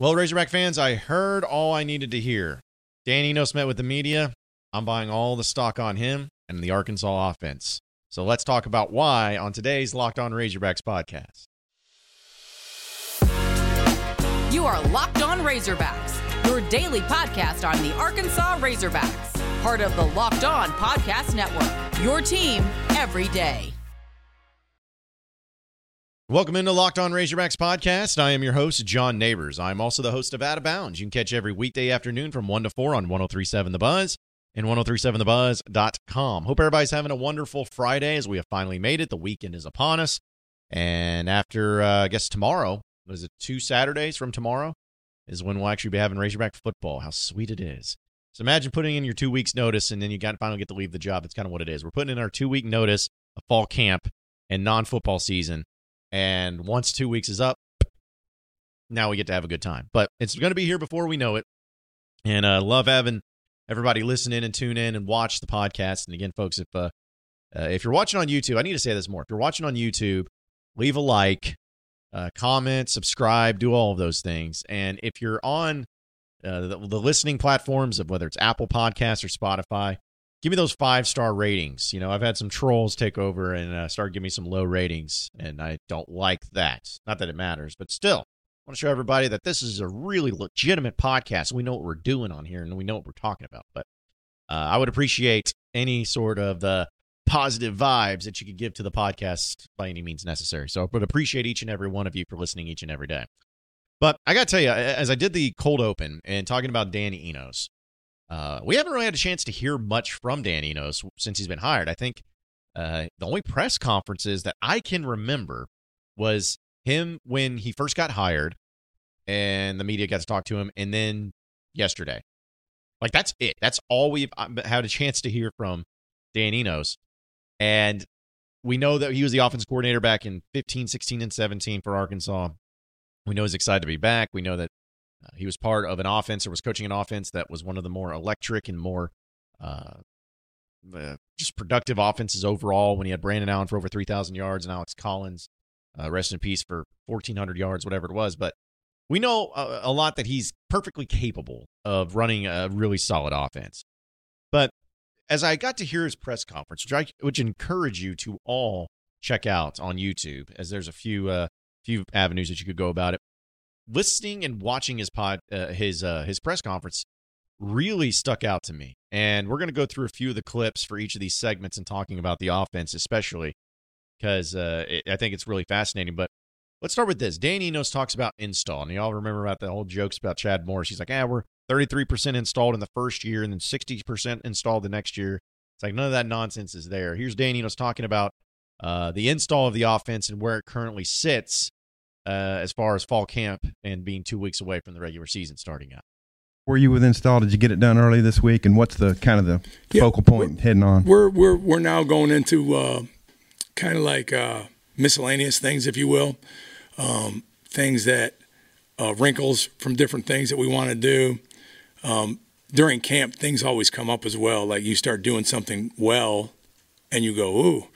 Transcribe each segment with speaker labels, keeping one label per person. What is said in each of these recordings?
Speaker 1: Well, Razorback fans, I heard all I needed to hear. Dan Enos met with the media. I'm buying all the stock on him and the Arkansas offense. So let's talk about why on today's Locked On Razorbacks podcast.
Speaker 2: You are Locked On Razorbacks, your daily podcast on the Arkansas Razorbacks, part of the Locked On Podcast Network. Your team every day.
Speaker 1: Welcome into Locked On Razorbacks podcast. I am your host, John Nabors. I'm also the host of Out of Bounds. You can catch every weekday afternoon from 1 to 4 on 1037 The Buzz and 1037thebuzz.com. Hope everybody's having a wonderful Friday as we have finally made it. The weekend is upon us. And after, uh, I guess, tomorrow, what is it, two Saturdays from tomorrow, is when we'll actually be having Razorback football. How sweet it is. So imagine putting in your two weeks' notice and then you got finally get to leave the job. It's kind of what it is. We're putting in our two week notice of fall camp and non football season and once two weeks is up, now we get to have a good time. But it's going to be here before we know it. And uh, love having everybody listen in and tune in and watch the podcast. And again, folks, if uh, uh, if you're watching on YouTube, I need to say this more. If you're watching on YouTube, leave a like, uh, comment, subscribe, do all of those things. And if you're on uh, the, the listening platforms of whether it's Apple Podcasts or Spotify, give me those five star ratings. You know, I've had some trolls take over and uh, start giving me some low ratings, and I don't like that. Not that it matters, but still, I want to show everybody that this is a really legitimate podcast. We know what we're doing on here, and we know what we're talking about. But uh, I would appreciate any sort of the positive vibes that you could give to the podcast by any means necessary. So I would appreciate each and every one of you for listening each and every day. But I got to tell you, as I did the cold open and talking about Danny Enos, uh, we haven't really had a chance to hear much from Dan Enos since he's been hired. I think uh, the only press conferences that I can remember was him when he first got hired and the media got to talk to him, and then yesterday. Like, that's it. That's all we've uh, had a chance to hear from Dan Enos. And we know that he was the offense coordinator back in 15, 16, and 17 for Arkansas. We know he's excited to be back. We know that uh, he was part of an offense or was coaching an offense that was one of the more electric and more uh, uh, just productive offenses overall when he had Brandon Allen for over 3,000 yards and Alex Collins, uh, rest in peace, for 1,400 yards, whatever it was. But we know a, a lot that he's perfectly capable of running a really solid offense. But as I got to hear his press conference, which I which encourage you to all check out on YouTube, as there's a few uh, few avenues that you could go about it listening and watching his pod uh, his uh, his press conference really stuck out to me. And we're going to go through a few of the clips for each of these segments and talking about the offense, especially because uh, I think it's really fascinating. But let's start with this. Dan Enos talks about install, and y'all remember about the whole jokes about Chad Morris. He's like, "Ah, we're 33% installed in the first year, and then 60% installed the next year." It's like none of that nonsense is there. Here's Dan Enos talking about uh, the install of the offense and where it currently sits uh, as far as fall camp and being two weeks away from the regular season starting out.
Speaker 3: Were you with install? Did you get it done early this week? And what's the kind of the yeah, focal point heading on?
Speaker 4: We're we're we're now going into uh, kind of like uh, miscellaneous things, if you will, um, things that uh, wrinkles from different things that we want to do. Um, during camp, things always come up as well. Like you start doing something well, and you go, "Ooh,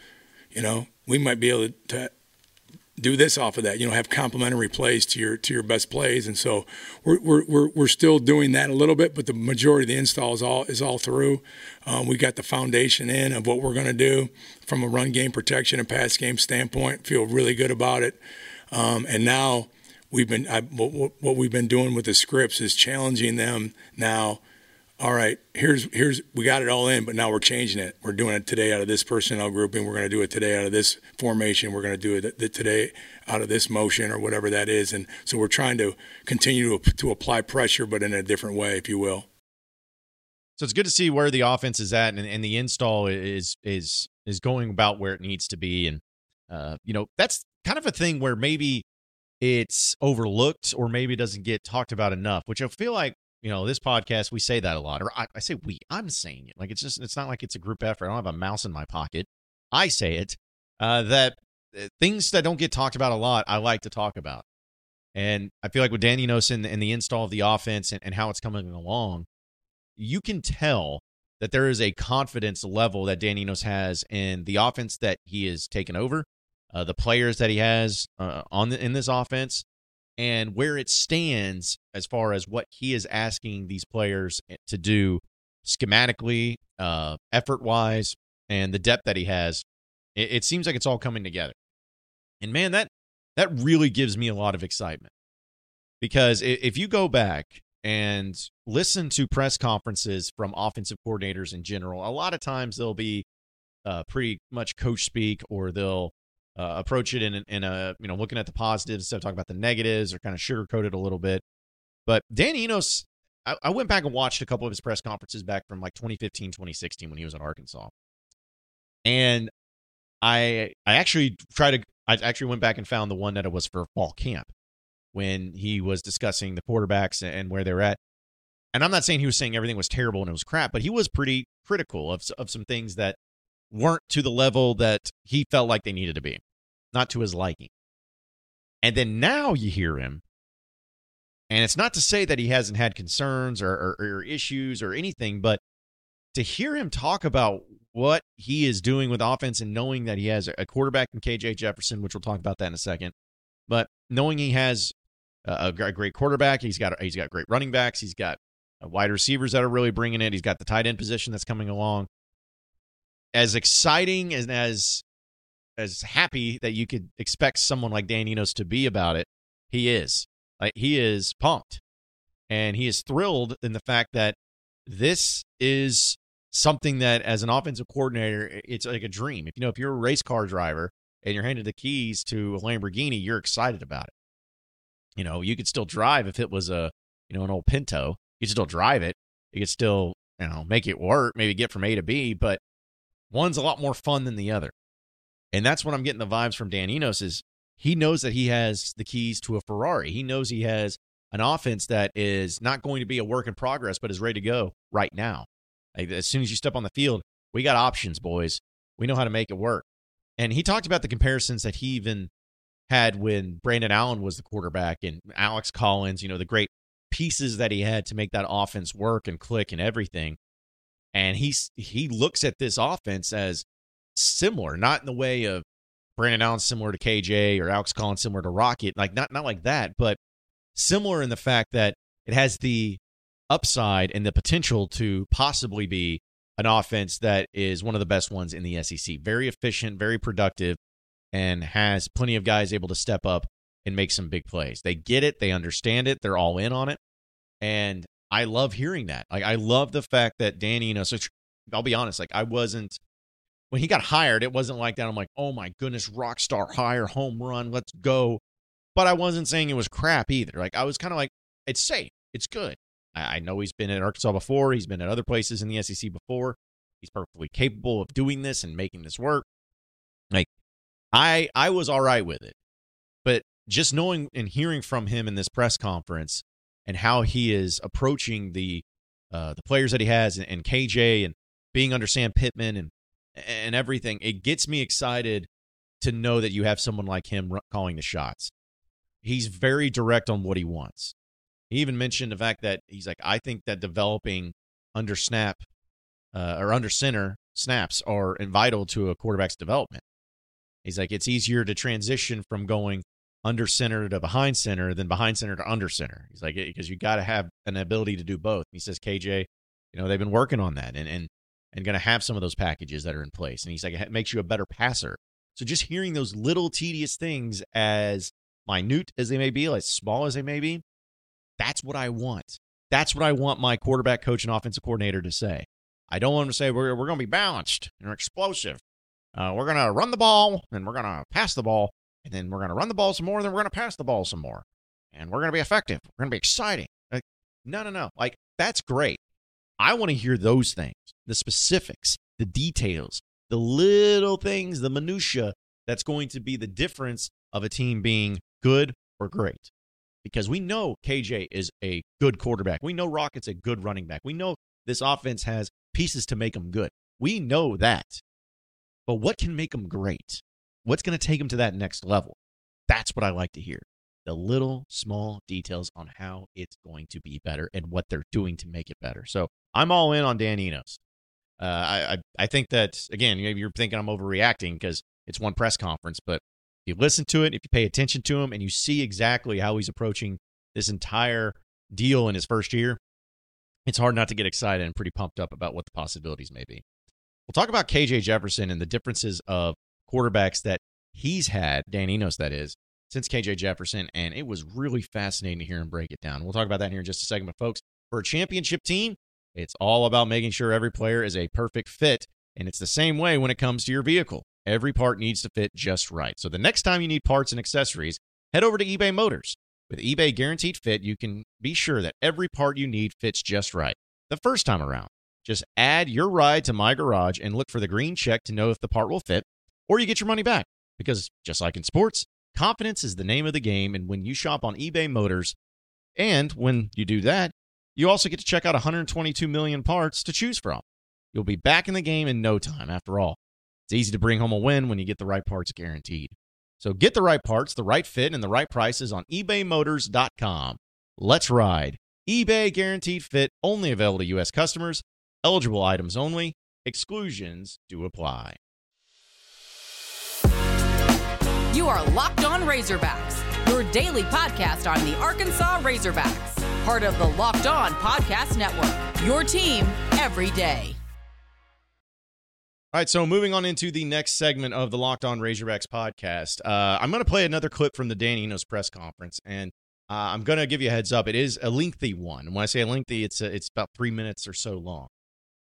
Speaker 4: you know, we might be able to do this off of that. You know, have complementary plays to your to your best plays, and so we're we're we're, still doing that a little bit, but the majority of the install is all is all through. Um, we got the foundation in of what we're going to do from a run game protection and pass game standpoint. Feel really good about it, um, and now we've been I, what, what we've been doing with the scripts is challenging them now all right, here's here's we got it all in, but now we're changing it. We're doing it today out of this personnel grouping. We're going to do it today out of this formation. We're going to do it today out of this motion or whatever that is. And so we're trying to continue to, to apply pressure, but in a different way, if you will.
Speaker 1: So it's good to see where the offense is at, and, and the install is is is going about where it needs to be. And uh, you know that's kind of a thing where maybe it's overlooked or maybe it doesn't get talked about enough, which I feel like you know, this podcast, we say that a lot, or I, I, say we, I'm saying it. Like it's just, it's not like it's a group effort. I don't have a mouse in my pocket. I say it uh, that uh, things that don't get talked about a lot, I like to talk about. And I feel like with Danny Enos and, and the install of the offense and, and how it's coming along, you can tell that there is a confidence level that Danny Enos has in the offense that he has taken over, uh, the players that he has uh, on the, in this offense, and where it stands as far as what he is asking these players eh, to do schematically, uh, effort wise, and the depth that he has, it, it seems like it's all coming together. And man, that that really gives me a lot of excitement because if you go back and listen to press conferences from offensive coordinators in general, a lot of times they'll be uh, pretty much coach speak or they'll uh, approach it in, in a you know looking at the positives instead of talking about the negatives or kind of sugarcoat it a little bit. But Dan Enos, I, I went back and watched a couple of his press conferences back from like 2015, 2016 when he was in Arkansas, and I I actually tried to I actually went back and found the one that it was for fall camp when he was discussing the quarterbacks and where they're at. And I'm not saying he was saying everything was terrible and it was crap, but he was pretty critical of of some things that weren't to the level that he felt like they needed to be, not to his liking. And then now you hear him, and it's not to say that he hasn't had concerns or, or, or issues or anything, but to hear him talk about what he is doing with offense and knowing that he has a quarterback in KJ Jefferson, which we'll talk about that in a second, but knowing he has a, a great quarterback, he's got he's got great running backs, he's got uh, wide receivers that are really bringing it, he's got the tight end position that's coming along as exciting and as as happy that you could expect someone like Dan Enos to be about it, he is. Like he is pumped. And he is thrilled in the fact that this is something that as an offensive coordinator, it's like a dream. If you know, if you're a race car driver and you're handed the keys to a Lamborghini, you're excited about it. You know, you could still drive if it was a, you know, an old Pinto. You could still drive it. You could still, you know, make it work, maybe get from A to B, but One's a lot more fun than the other. And that's what I'm getting the vibes from Dan Enos is he knows that he has the keys to a Ferrari. He knows he has an offense that is not going to be a work in progress, but is ready to go right now. Like, as soon as you step on the field, we got options, boys. We know how to make it work. And he talked about the comparisons that he even had when Brandon Allen was the quarterback and Alex Collins, you know, the great pieces that he had to make that offense work and click and everything and he's he looks at this offense as similar, not in the way of Brandon Allen similar to KJ or Alex Collins similar to Rocket, like not not like that, but similar in the fact that it has the upside and the potential to possibly be an offense that is one of the best ones in the SEC. Very efficient, very productive, and has plenty of guys able to step up and make some big plays. They get it, they understand it, they're all in on it. And I love hearing that. Like I love the fact that Danny, you know, so I'll be honest, like I wasn't when he got hired, it wasn't like that. I'm like, oh my goodness, rock star hire, home run, let's go. But I wasn't saying it was crap either. Like I was kind of like, it's safe, it's good. I, I know he's been at Arkansas before, he's been at other places in the SEC before. He's perfectly capable of doing this and making this work. Like I I was all right with it. But just knowing and hearing from him in this press conference and how he is approaching the uh, the players that he has and, and KJ and being under Sam Pittman and and everything, it gets me excited to know that you have someone like him calling the shots. He's very direct on what he wants. He even mentioned the fact that he's like, I think that developing under snap uh, or under center snaps are vital to a quarterback's development. He's like, it's easier to transition from going under center to behind center then behind center to under center. He's like, because you got to have an ability to do both. He says, KJ, you know, they've been working on that and, and, and going to have some of those packages that are in place. And he's like, it makes you a better passer. So just hearing those little tedious things as minute as they may be, as small as they may be, that's what I want. That's what I want my quarterback coach and offensive coordinator to say. I don't want to say we're, we're going to be balanced and explosive. Uh, we're going to run the ball and we're going to pass the ball and then we're going to run the ball some more, and then we're going to pass the ball some more, and we're going to be effective. We're going to be exciting. Like, no, no, no. Like, that's great. I want to hear those things, the specifics, the details, the little things, the minutia that's going to be the difference of a team being good or great. Because we know KJ is a good quarterback. We know Rocket's a good running back. We know this offense has pieces to make them good. We know that. But what can make them great? What's going to take them to that next level? That's what I like to hear. The little small details on how it's going to be better and what they're doing to make it better. So I'm all in on Dan Enos. Uh, I, I I think that again, maybe you're thinking I'm overreacting because it's one press conference, but If you listen to it, if you pay attention to him, and you see exactly how he's approaching this entire deal in his first year, it's hard not to get excited and pretty pumped up about what the possibilities may be. We'll talk about KJ Jefferson and the differences of quarterbacks that he's had, Dan Enos, that is, since KJ Jefferson, and it was really fascinating to hear him break it down. We'll talk about that here in just a second. But, folks, for a championship team, it's all about making sure every player is a perfect fit. And it's the same way when it comes to your vehicle. Every part needs to fit just right. So the next time you need parts and accessories, head over to eBay Motors. With eBay Guaranteed Fit, you can be sure that every part you need fits just right the first time around. Just add your ride to My Garage and look for the green check to know if the part will fit, or you get your money back. Because just like in sports, confidence is the name of the game. And when you shop on eBay Motors, and when you do that, you also get to check out 122 million parts to choose from. You'll be back in the game in no time, after all. It's easy to bring home a win when you get the right parts guaranteed. So get the right parts, the right fit, and the right prices on ebaymotors.com. Let's ride. eBay guaranteed fit only available to U.S. customers, eligible items only, exclusions do apply.
Speaker 2: You are Locked On Razorbacks, your daily podcast on the Arkansas Razorbacks, part of the Locked On Podcast Network. Your team every day.
Speaker 1: All right, so moving on into the next segment of the Locked On Razorbacks podcast, uh, I'm going to play another clip from the Dan Enos press conference, and uh, I'm going to give you a heads up. It is a lengthy one. When I say lengthy, it's a, it's about three minutes or so long.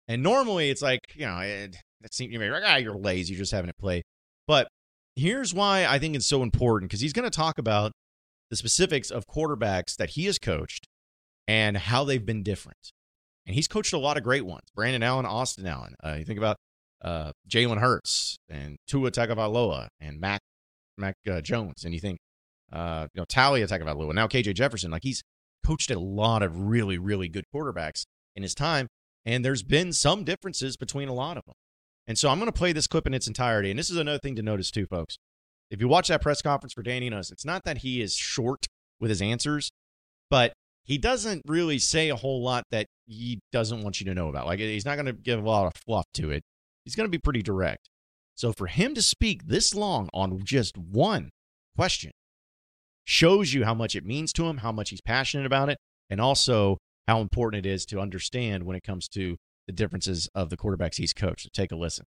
Speaker 1: And normally, it's like you know, it, it seems you're like, ah, you're lazy, you're just having it play. But here's why I think it's so important because he's going to talk about the specifics of quarterbacks that he has coached and how they've been different. And he's coached a lot of great ones: Brandon Allen, Austin Allen. Uh, you think about uh, Jalen Hurts and Tua Tagovailoa and Mac Mac uh, Jones, and you think, uh, you know, Taulia Tagovailoa, now KJ Jefferson. Like he's coached a lot of really, really good quarterbacks in his time, and there's been some differences between a lot of them. And so I'm going to play this clip in its entirety. And this is another thing to notice too, folks. If you watch that press conference for Dan Enos, it's not that he is short with his answers, but he doesn't really say a whole lot that he doesn't want you to know about. Like he's not going to give a lot of fluff to it he's going to be pretty direct. So for him to speak this long on just one question shows you how much it means to him, how much he's passionate about it, and also how important it is to understand when it comes to the differences of the quarterbacks he's coached. So take a listen.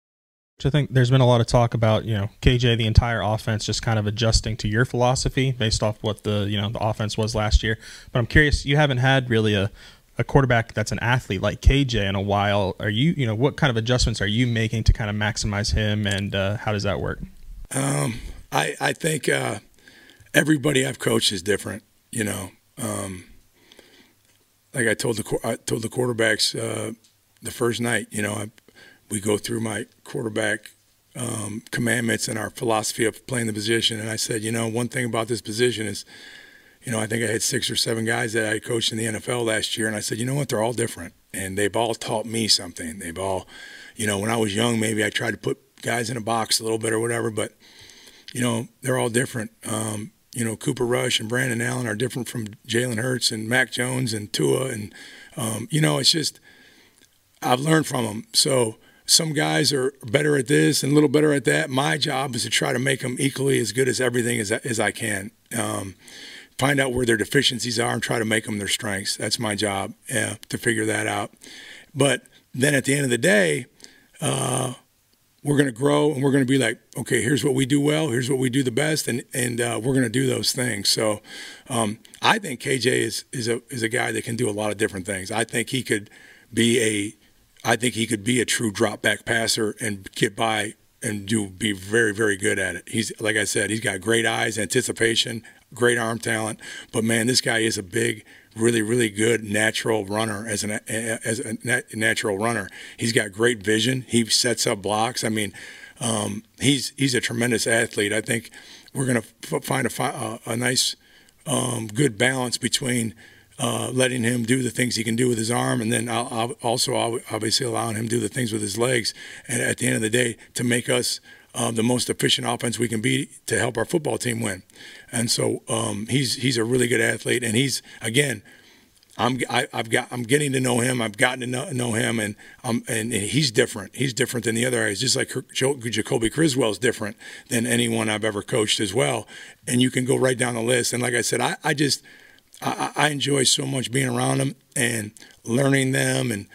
Speaker 5: I think there's been a lot of talk about, you know, KJ, the entire offense just kind of adjusting to your philosophy based off what the, you know, the offense was last year. But I'm curious, you haven't had really a, a quarterback that's an athlete like KJ in a while. Are you, you know, what kind of adjustments are you making to kind of maximize him, and uh, how does that work?
Speaker 4: Um, I I think uh, everybody I've coached is different. You know, um, like I told the I told the quarterbacks uh, the first night. You know, I, we go through my quarterback um, commandments and our philosophy of playing the position, and I said, you know, one thing about this position is you know, I think I had six or seven guys that I coached in the NFL last year, and I said, you know what, they're all different, and they've all taught me something. They've all, you know, when I was young, maybe I tried to put guys in a box a little bit or whatever, but you know, they're all different. Um, you know, Cooper Rush and Brandon Allen are different from Jalen Hurts and Mac Jones and Tua, and um, you know, it's just I've learned from them. So some guys are better at this and a little better at that. My job is to try to make them equally as good as everything as as I can. Um, find out where their deficiencies are and try to make them their strengths. That's my job uh, to figure that out. But then at the end of the day, uh, we're going to grow and we're going to be like, okay, here's what we do well, here's what we do the best, and and uh, we're going to do those things. So um, I think KJ is is a is a guy that can do a lot of different things. I think he could be a I think he could be a true drop back passer and get by and do be very very good at it. He's like I said, he's got great eyes, anticipation, great arm talent. But man, this guy is a big, really, really good natural runner as an as a natural runner. He's got great vision. He sets up blocks. I mean, um, he's he's a tremendous athlete. I think we're going to find a, a nice, um, good balance between. Uh, letting him do the things he can do with his arm, and then I'll, I'll also obviously allowing him to do the things with his legs. And at the end of the day, to make us uh, the most efficient offense we can be to help our football team win. And so um, he's he's a really good athlete, and he's again. I'm I, have got I'm getting to know him. I've gotten to know, know him, and um and, and, he's different. He's different than the other guys. Just like Jacolby Criswell is different than anyone I've ever coached as well. And you can go right down the list. And like I said, I, I just I, I enjoy so much being around them and learning them and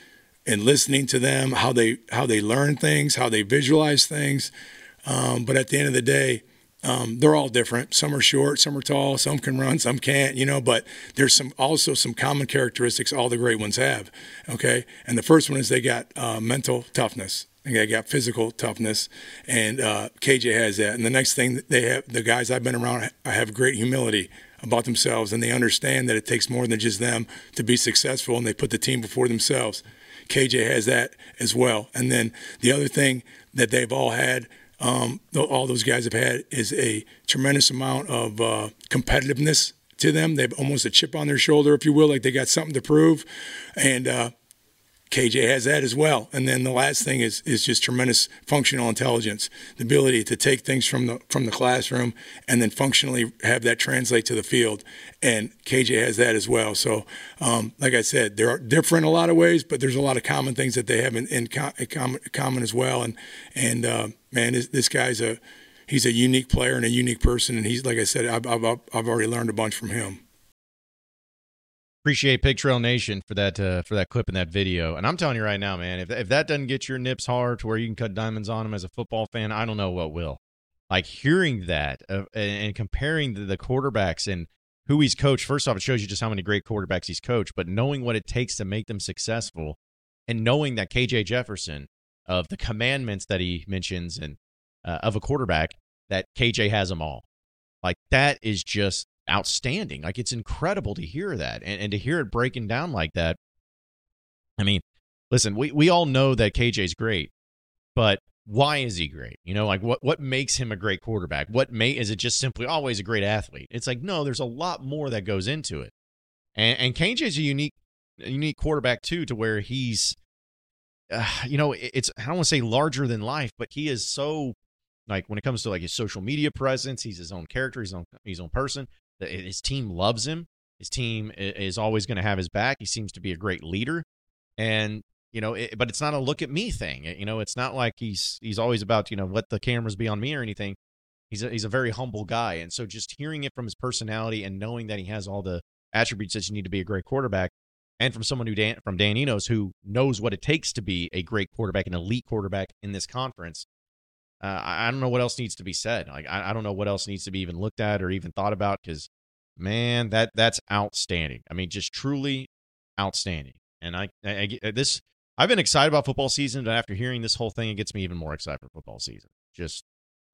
Speaker 4: and listening to them how they how they learn things, how they visualize things. Um, but at the end of the day, um, they're all different. Some are short, some are tall, some can run, some can't, you know, but there's some also some common characteristics all the great ones have. Okay. And the first one is they got uh, mental toughness. And they got physical toughness, and uh, KJ has that. And the next thing they have, the guys I've been around, I have great humility about themselves, and they understand that it takes more than just them to be successful, and they put the team before themselves. KJ has that as well. And then the other thing that they've all had um, all those guys have had is a tremendous amount of uh, competitiveness to them. They've almost a chip on their shoulder, if you will, like they got something to prove. And uh, KJ has that as well. And then the last thing is is just tremendous functional intelligence, the ability to take things from the from the classroom and then functionally have that translate to the field. And KJ has that as well. So, um, like I said, they're different a lot of ways, but there's a lot of common things that they have in, in common, common as well. And and uh, man, this, this guy's a he's a unique player and a unique person. And he's like I said, I've I've, I've already learned a bunch from him
Speaker 1: appreciate Pig Trail Nation for that uh, for that clip in that video. And I'm telling you right now, man, if if that doesn't get your nips hard to where you can cut diamonds on them as a football fan, I don't know what will. Like hearing that uh, and comparing the, the quarterbacks and who he's coached. First off, it shows you just how many great quarterbacks he's coached. But knowing what it takes to make them successful, and knowing that KJ Jefferson of the commandments that he mentions and uh, of a quarterback that KJ has them all. Like that is just outstanding. Like it's incredible to hear that and, and to hear it breaking down like that. I mean, listen, we, we all know that KJ's great, but why is he great? You know, like what what makes him a great quarterback? What may is it just simply always a great athlete? It's like no, there's a lot more that goes into it. And and KJ's a unique unique quarterback too, to where he's, uh, you know, it's I don't want to say larger than life, but he is so like when it comes to like his social media presence, he's his own character, he's own his own person. His team loves him. His team is always going to have his back. He seems to be a great leader, and you know, it, but it's not a look at me thing. You know, it's not like he's he's always about you know let the cameras be on me or anything. He's a, he's a very humble guy, and so just hearing it from his personality and knowing that he has all the attributes that you need to be a great quarterback, and from someone who Dan, from Dan Enos who knows what it takes to be a great quarterback, an elite quarterback in this conference. Uh, I don't know what else needs to be said. Like I, I don't know what else needs to be even looked at or even thought about because, man, that that's outstanding. I mean, just truly outstanding. And I, I, I this I've been excited about football season, but after hearing this whole thing, it gets me even more excited for football season. Just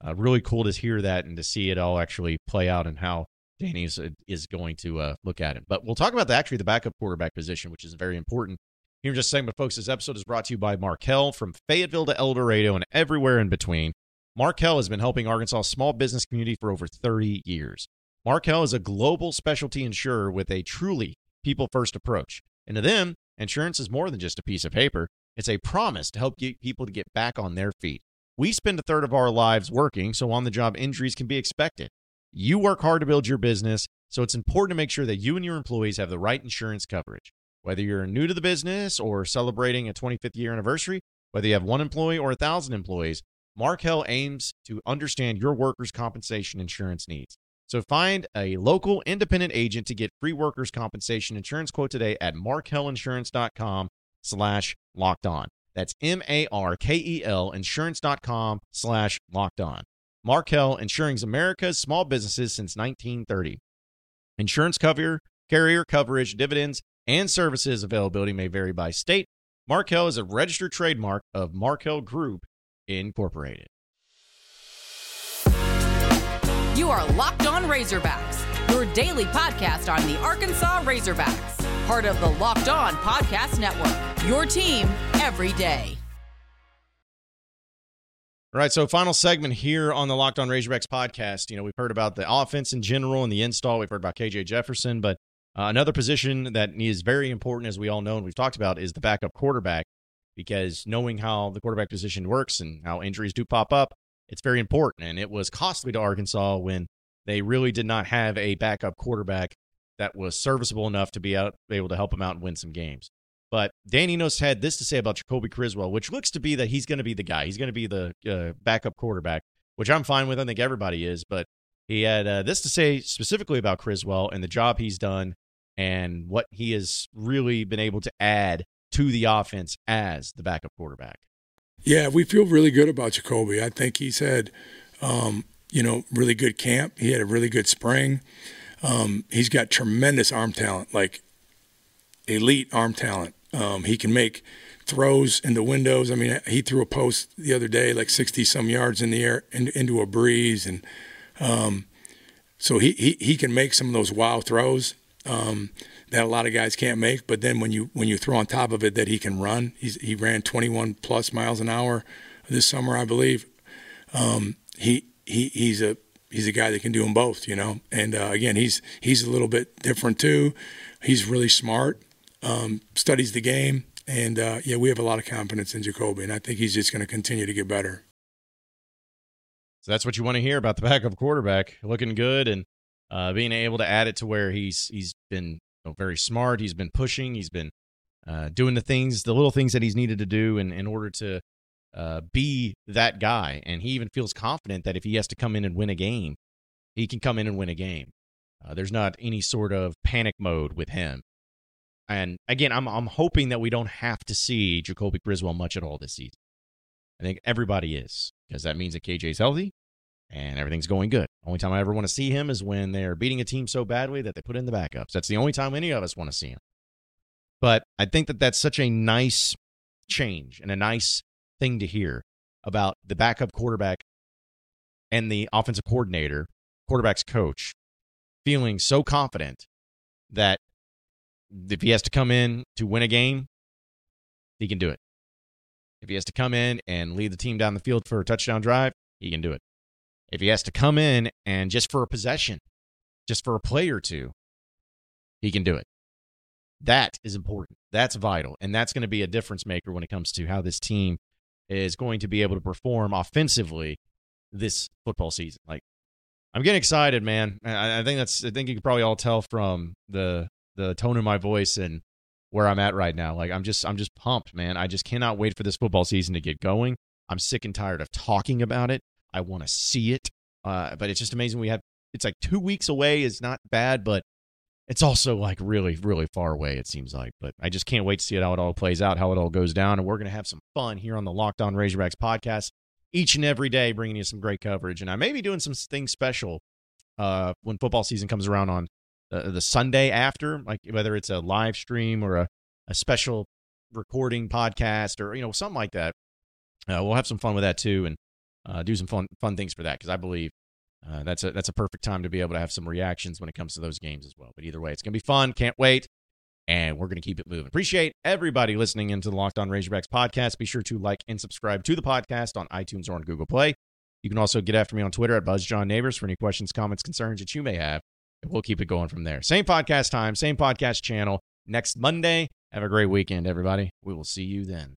Speaker 1: uh, really cool to hear that and to see it all actually play out and how Danny is, is going to uh, look at it. But we'll talk about the, actually the backup quarterback position, which is very important here in just a but folks, this episode is brought to you by Markel from Fayetteville to El Dorado and everywhere in between. Markel has been helping Arkansas small business community for over 30 years. Markel is a global specialty insurer with a truly people first approach. And to them, insurance is more than just a piece of paper. It's a promise to help get people to get back on their feet. We spend a third of our lives working, so on the job injuries can be expected. You work hard to build your business, so it's important to make sure that you and your employees have the right insurance coverage. Whether you're new to the business or celebrating a 25th year anniversary, whether you have one employee or a thousand employees, Markel aims to understand your workers' compensation insurance needs. So find a local independent agent to get free workers' compensation insurance quote today at markelinsurance.com slash locked on. That's M-A-R-K-E-L insurance.com slash locked on. Markel insuring America's small businesses since 1930. Insurance cover, carrier coverage, dividends, and services availability may vary by state. Markel is a registered trademark of Markel Group Incorporated.
Speaker 2: You are Locked On Razorbacks, your daily podcast on the Arkansas Razorbacks, part of the Locked On Podcast Network. Your team every day.
Speaker 1: All right, so final segment here on the Locked On Razorbacks podcast. You know, we've heard about the offense in general and the install. We've heard about KJ Jefferson, but uh, another position that is very important, as we all know and we've talked about, is the backup quarterback because knowing how the quarterback position works and how injuries do pop up, it's very important. And it was costly to Arkansas when they really did not have a backup quarterback that was serviceable enough to be out able to help them out and win some games. But Dan Enos had this to say about Jacolby Criswell, which looks to be that he's going to be the guy. He's going to be the uh, backup quarterback, which I'm fine with. I think everybody is. But he had uh, this to say specifically about Criswell and the job he's done and what he has really been able to add to the offense as the backup quarterback.
Speaker 4: Yeah, we feel really good about Jacolby. I think he's had, um, you know, really good camp. He had a really good spring. Um, he's got tremendous arm talent, like elite arm talent. Um, he can make throws in the windows. I mean, he threw a post the other day, like 60 some yards in the air in, into a breeze. And um, so he, he, he can make some of those wow throws um, that a lot of guys can't make. But then when you when you throw on top of it that he can run, he's, he ran 21 plus miles an hour this summer, I believe. Um, he he he's a he's a guy that can do them both, you know. And uh, again, he's he's a little bit different too. He's really smart, um, studies the game, and uh, yeah, we have a lot of confidence in Jacolby, and I think he's just going to continue to get better.
Speaker 1: So that's what you want to hear about the backup quarterback, looking good and uh, being able to add it to where he's he's been you know, very smart. He's been pushing. He's been uh, doing the things, the little things that he's needed to do in, in order to uh, be that guy. And he even feels confident that if he has to come in and win a game, he can come in and win a game. Uh, there's not any sort of panic mode with him. And again, I'm I'm hoping that we don't have to see Jacolby Criswell much at all this season. I think everybody is because that means that KJ's healthy and everything's going good. Only time I ever want to see him is when they're beating a team so badly that they put in the backups. That's the only time any of us want to see him. But I think that that's such a nice change and a nice thing to hear about the backup quarterback and the offensive coordinator, quarterback's coach, feeling so confident that if he has to come in to win a game, he can do it. If he has to come in and lead the team down the field for a touchdown drive, he can do it. If he has to come in and just for a possession, just for a play or two, he can do it. That is important. That's vital. And that's going to be a difference maker when it comes to how this team is going to be able to perform offensively this football season. Like, I'm getting excited, man. I, I think that's. I think you can probably all tell from the the tone of my voice and where I'm at right now. Like, I'm just I'm just pumped, man. I just cannot wait for this football season to get going. I'm sick and tired of talking about it. I want to see it. Uh, but it's just amazing. We have it's like two weeks away. It's not bad, but it's also like really, really far away, it seems like. But I just can't wait to see it how it all plays out, how it all goes down. And we're to have some fun here on the Locked On Razorbacks podcast each and every day, bringing you some great coverage. And I may be doing some things special uh, when football season comes around on the, the Sunday after, like whether it's a live stream or a, a special recording podcast or, you know, something like that. Uh, we'll have some fun with that too and uh, do some fun, fun things for that because I believe uh, that's a that's a perfect time to be able to have some reactions when it comes to those games as well. But either way, it's gonna be fun. Can't wait, and we're gonna keep it moving. Appreciate everybody listening into the Locked On Razorbacks podcast. Be sure to like and subscribe to the podcast on iTunes or on Google Play. You can also get after me on Twitter at BuzzJohnNabors for any questions, comments, concerns that you may have, and we'll keep it going from there. Same podcast time, same podcast channel next Monday. Have a great weekend, everybody. We will see you then.